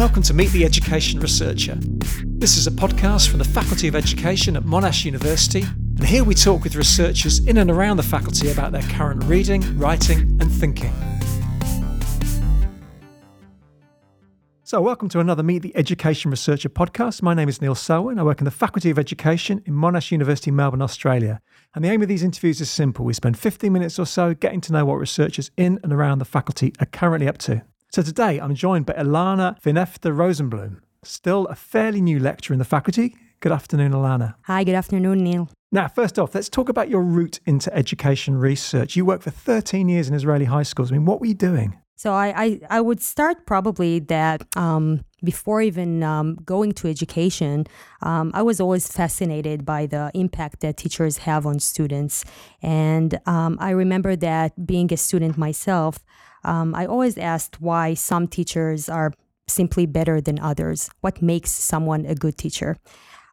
Welcome to Meet the Education Researcher. This is a podcast from the Faculty of Education at Monash University, and here we talk with researchers in and around the faculty about their current reading, writing, and thinking. So, welcome to another Meet the Education Researcher podcast. My name is Neil Selwyn. I work in the Faculty of Education in Monash University, Melbourne, Australia. And the aim of these interviews is simple. We spend 15 minutes or so getting to know what researchers in and around the faculty are currently up to. So today I'm joined by Ilana Finefter-Rosenbluh, still a fairly new lecturer in the faculty. Good afternoon, Ilana. Hi, good afternoon, Neil. Now, first off, let's talk about your route into education research. You worked for 13 years in Israeli high schools. I mean, what were you doing? So I, I, I would start probably that um, before even um, going to education, um, I was always fascinated by the impact that teachers have on students. And um, I remember that being a student myself, um, I always asked why some teachers are simply better than others. What makes someone a good teacher?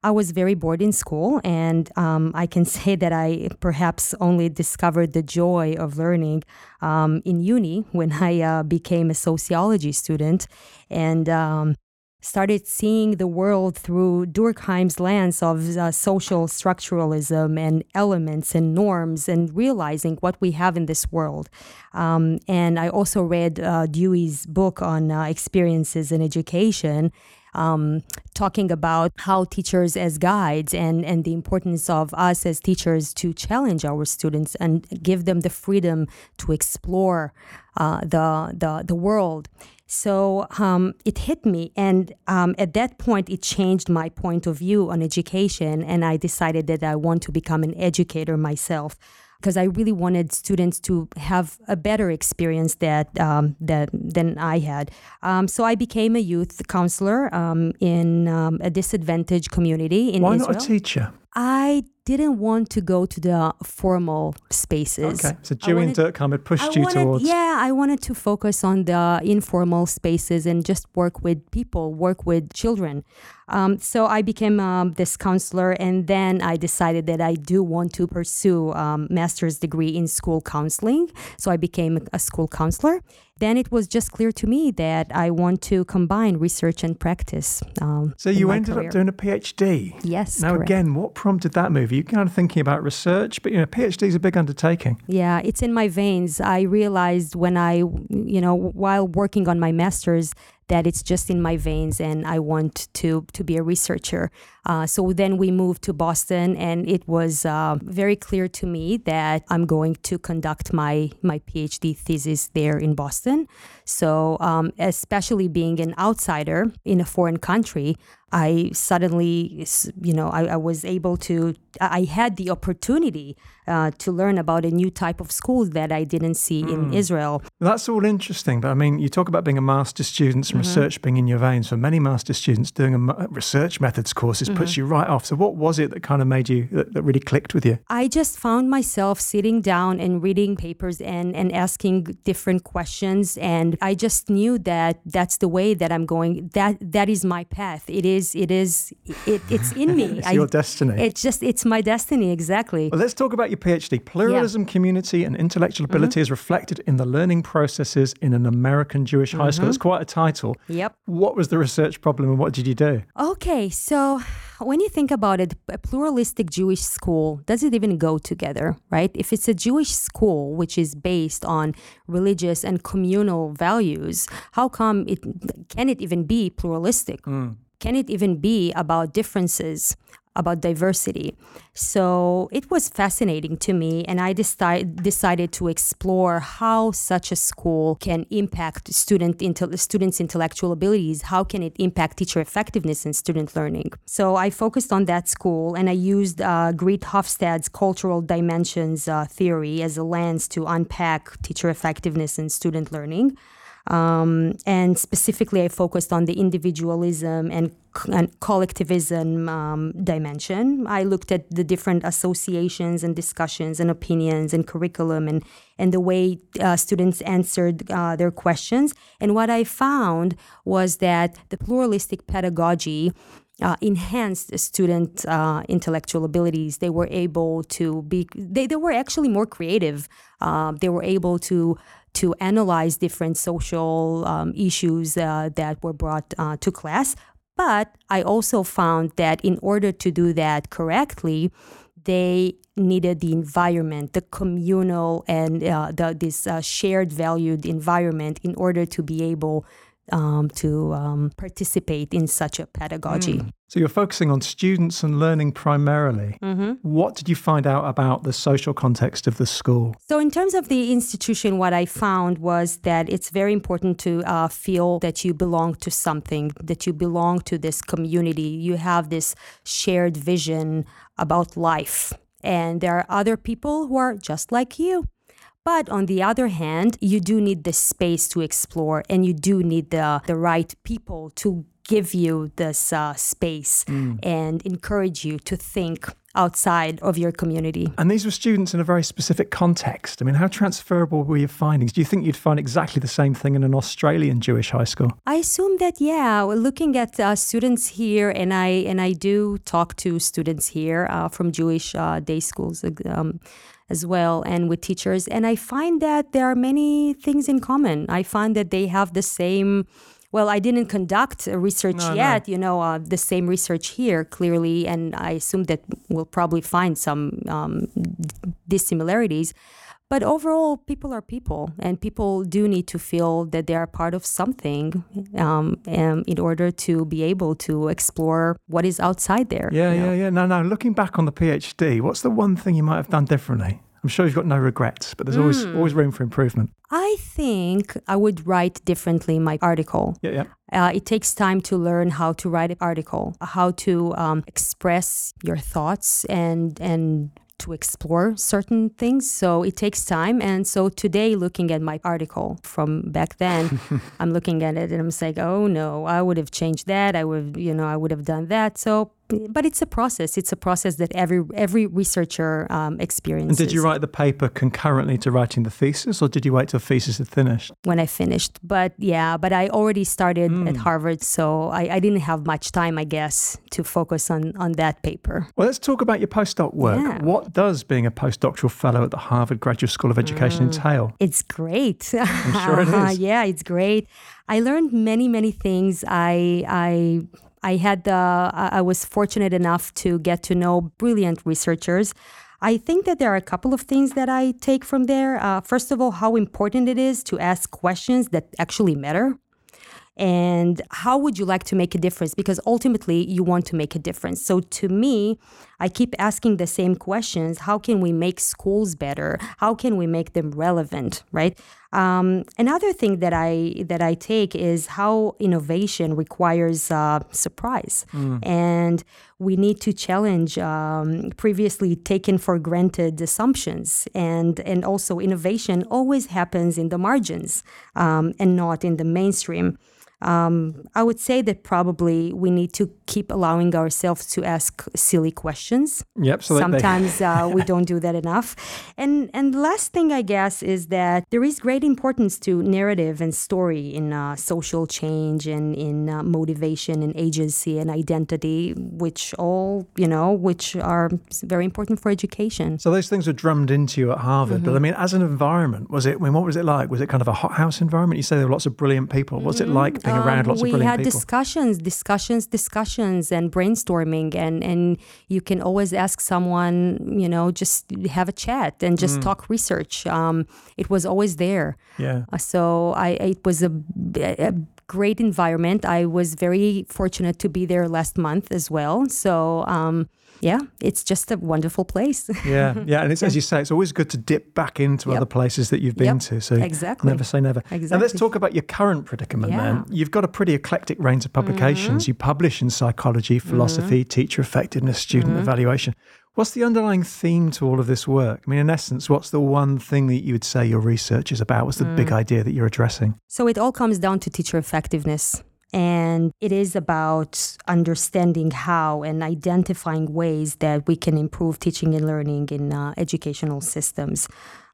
I was very bored in school, and um, I can say that I perhaps only discovered the joy of learning um, in uni when I uh, became a sociology student. And um, started seeing the world through Durkheim's lens of uh, social structuralism and elements and norms and realizing what we have in this world. Um, and I also read uh, Dewey's book on uh, experiences in education. Um, talking about how teachers as guides and, and the importance of us as teachers to challenge our students and give them the freedom to explore uh, the, the, the world. So um, it hit me. And um, at that point, it changed my point of view on education. And I decided that I want to become an educator myself because I really wanted students to have a better experience that, um, that than I had. Um, so I became a youth counselor um, in um, a disadvantaged community in Why Israel. not a teacher? I didn't want to go to the formal spaces. Okay, so Dewey and Durkheim had pushed I you wanted, towards. Yeah, I wanted to focus on the informal spaces and just work with people, work with children. Um, so I became um, this counselor, and then I decided that I do want to pursue um, master's degree in school counseling. So I became a school counselor. Then it was just clear to me that I want to combine research and practice. Um, so you ended career. up doing a PhD. Yes. Now correct. again, what prompted that move? You kind of thinking about research, but you know, PhD is a big undertaking. Yeah, it's in my veins. I realized when I, you know, while working on my master's, that it's just in my veins, and I want to to be a researcher. Uh, so then we moved to Boston, and it was uh, very clear to me that I'm going to conduct my my PhD thesis there in Boston. So um, especially being an outsider in a foreign country, I suddenly, you know, I, I was able to, I had the opportunity uh, to learn about a new type of school that I didn't see in Israel. That's all interesting, but I mean, you talk about being a master's student and research being in your veins. For many master's students, doing a ma- research methods courses puts you right off. So, what was it that kind of made you that, that really clicked with you? I just found myself sitting down and reading papers and, and asking different questions. And I just knew that that's the way that I'm going. That That is my path. It is, it is, it, it's in me. It's I- your destiny. It's just, it's my destiny, exactly. Well, let's talk about your PhD. Pluralism, community, and intellectual mm-hmm. ability is reflected in the learning processes in an American Jewish high school. Mm-hmm. It's quite a title. Yep. What was the research problem and what did you do? Okay, so when you think about it, a pluralistic Jewish school does it even go together, right? If it's a Jewish school which is based on religious and communal values, how come it can it even be pluralistic? Hmm. Can it even be about differences, about diversity? So it was fascinating to me, and I deci- decided to explore how such a school can impact student students' intellectual abilities. How can it impact teacher effectiveness and student learning? So I focused on that school, and I used uh, Geert Hofstede's cultural dimensions uh, theory as a lens to unpack teacher effectiveness and student learning. Um, and specifically, I focused on the individualism and, and collectivism um, dimension. I looked at the different associations and discussions and opinions and curriculum and, and the way uh, students answered uh, their questions. And what I found was that the pluralistic pedagogy uh, enhanced student uh, intellectual abilities. They were able to be, they, they were actually more creative. Uh, they were able to to analyze different social um, issues uh, that were brought uh, to class. But I also found that in order to do that correctly, they needed the environment, the communal and uh, the, this shared valued environment in order to be able um, to um, participate in such a pedagogy. Mm. So you're focusing on students and learning primarily. Mm-hmm. What did you find out about the social context of the school? So, in terms of the institution, what I found was that it's very important to uh, feel that you belong to something, that you belong to this community. You have this shared vision about life. And there are other people who are just like you. But on the other hand, you do need the space to explore and you do need the, the right people to give you this uh, space mm. and encourage you to think outside of your community. And these were students in a very specific context. I mean, how transferable were your findings? Do you think you'd find exactly the same thing in an Australian Jewish high school? I assume that yeah. Looking at uh, students here, and I and I do talk to students here uh, from Jewish uh, day schools. Um, as well and with teachers. And I find that there are many things in common. I find that they have the same well, I didn't conduct research no, yet, no. you know, uh, the same research here clearly, and I assume that we'll probably find some um, dissimilarities. But overall, people are people, and people do need to feel that they are part of something um, in order to be able to explore what is outside there. Yeah, yeah, know? yeah. No, no. Looking back on the PhD, what's the one thing you might have done differently? I'm sure you've got no regrets, but there's mm. always always room for improvement. I think I would write differently my article. Yeah, yeah. Uh, it takes time to learn how to write an article, how to um, express your thoughts and and to explore certain things. So it takes time. And so today, looking at my article from back then, I'm looking at it and I'm saying, oh no, I would have changed that. I would, you know, I would have done that. So but it's a process. It's a process that every every researcher um, experiences. And did you write the paper concurrently to writing the thesis, or did you wait till thesis had finished? When I finished, but yeah, but I already started mm. at Harvard, so I, I, didn't have much time, I guess, to focus on on that paper. Well, let's talk about your postdoc work. Yeah. What does being a postdoctoral fellow at the Harvard Graduate School of Education mm. entail? It's great. I'm sure it is. yeah, it's great. I learned many, many things. I I I had the I was fortunate enough to get to know brilliant researchers. I think that there are a couple of things that I take from there. Uh, first of all, how important it is to ask questions that actually matter. And how would you like to make a difference? Because ultimately you want to make a difference. So to me i keep asking the same questions. How can we make schools better? How can we make them relevant right um, another thing that i that i take is how innovation requires uh, surprise. Mm. and we need to challenge um, previously taken for granted assumptions. And and also innovation always happens in the margins um, and not in the mainstream um, I would say that probably we need to keep allowing ourselves to ask silly questions. Yep. So Sometimes uh, we don't do that enough. And and the last thing I guess is that there is great importance to narrative and story in uh, social change and in uh, motivation and agency and identity, which all you know, which are very important for education. So those things were drummed into you at Harvard. Mm-hmm. But I mean, as an environment, was it? I mean, what was it like? Was it kind of a hothouse environment? You say there were lots of brilliant people. What's mm-hmm. it like? Being um, around lots of brilliant people? We had discussions, discussions, discussions, and brainstorming, and and you can always ask someone, you know, just have a chat and just mm. talk research. Um, it was always there. Yeah. Uh, so I, it was a, a great environment. I was very fortunate to be there last month as well. So um, yeah, it's just a wonderful place. yeah, yeah, and it's as you say, it's always good to dip back into yep. other places that you've been yep. to. So exactly, never say never. Exactly. Now let's talk about your current predicament. Yeah. Then you've got a pretty eclectic range of publications. Mm-hmm. You publish in psychology, philosophy, mm-hmm. teacher effectiveness, student mm-hmm. evaluation. What's the underlying theme to all of this work? I mean, in essence, what's the one thing that you would say your research is about? What's the mm. big idea that you're addressing? So it all comes down to teacher effectiveness. And it is about understanding how and identifying ways that we can improve teaching and learning in uh, educational systems.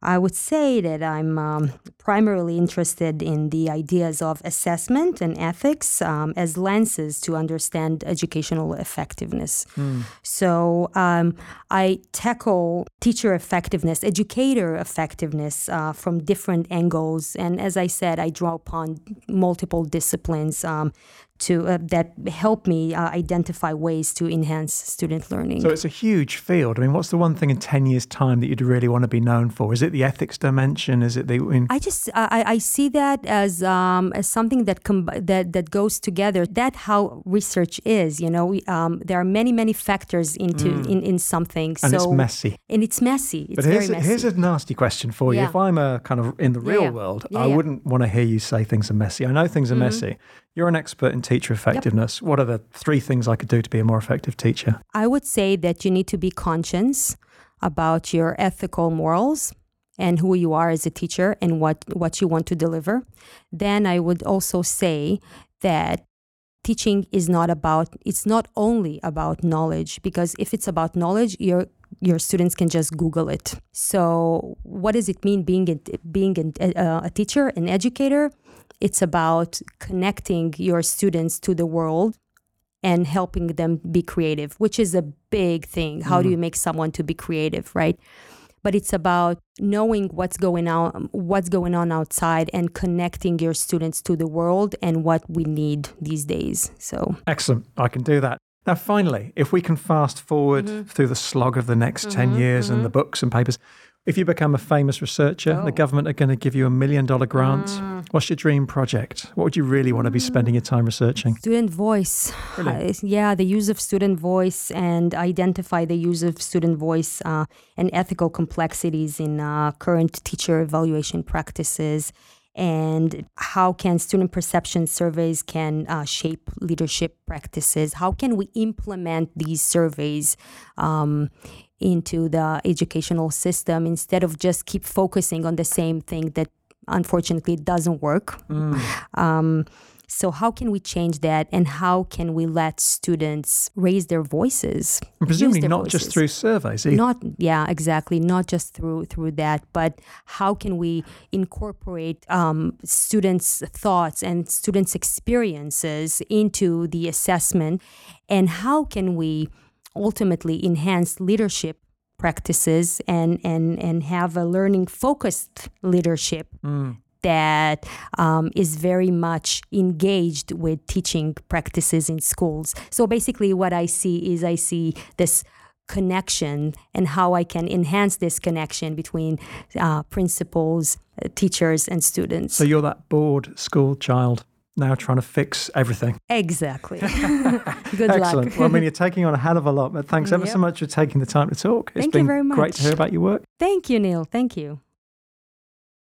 I would say that I'm um, primarily interested in the ideas of assessment and ethics um, as lenses to understand educational effectiveness. Mm. So um, I tackle teacher effectiveness, educator effectiveness uh, from different angles. And as I said, I draw upon multiple disciplines um, to uh, that help me uh, identify ways to enhance student learning. So it's a huge field. I mean, what's the one thing in ten years' time that you'd really want to be known for? Is it the ethics dimension? Is it the? I, mean, I just I, I see that as um, as something that com- that that goes together. That how research is. You know, we, um, there are many many factors into Mm. in, in something. and so it's messy. and it's messy. It's But here's very messy. here's a nasty question for you. Yeah. If I'm a kind of in the real yeah. world, Yeah, I wouldn't want to hear you say things are messy. I know things are Mhm. messy. You're an expert in teacher effectiveness. What are the three things I could do to be a more effective teacher? I would say that you need to be conscious about your ethical morals and who you are as a teacher and what, what you want to deliver. Then I would also say that teaching is not about it's not only about knowledge because if it's about knowledge your your students can just google it so what does it mean being a, being a, a, uh, a teacher an educator it's about connecting your students to the world and helping them be creative, which is a big thing. How do Mhm. you make someone to be creative, right? But it's about knowing what's going on, what's going on outside, and connecting your students to the world and what we need these days. So Excellent. I can do that. Now, finally, if we can fast forward Mhm. through the slog of the next 10 Mhm, years and mhm. the books and papers, if you become a famous researcher, the Oh. government are going to give you a million dollar grant. Mm. What's your dream project? What would you really want to be spending your time researching? student voice. Brilliant. Uh, yeah, the use of student voice and identify the use of student voice uh, and ethical complexities in uh, current teacher evaluation practices and how can student perception surveys can uh, shape leadership practices how can we implement these surveys um, into the educational system instead of just keep focusing on the same thing that unfortunately doesn't work Mm. um, so how can we change that and how can we let students raise their voices And presumably their not just through surveys either. not yeah exactly not just through through that but how can we incorporate um, students thoughts and students experiences into the assessment and how can we ultimately enhance leadership practices and and and have a learning focused leadership Mm. That um, is very much engaged with teaching practices in schools. So basically, what I see is I see this connection and how I can enhance this connection between uh, principals, uh, teachers, and students. So you're that bored school child now trying to fix everything. exactly. Good Excellent. luck. well, I mean, you're taking on a hell of a lot, but thanks ever so much for taking the time to talk. It's Thank you very much. great to hear about your work. Thank you, Neil. Thank you.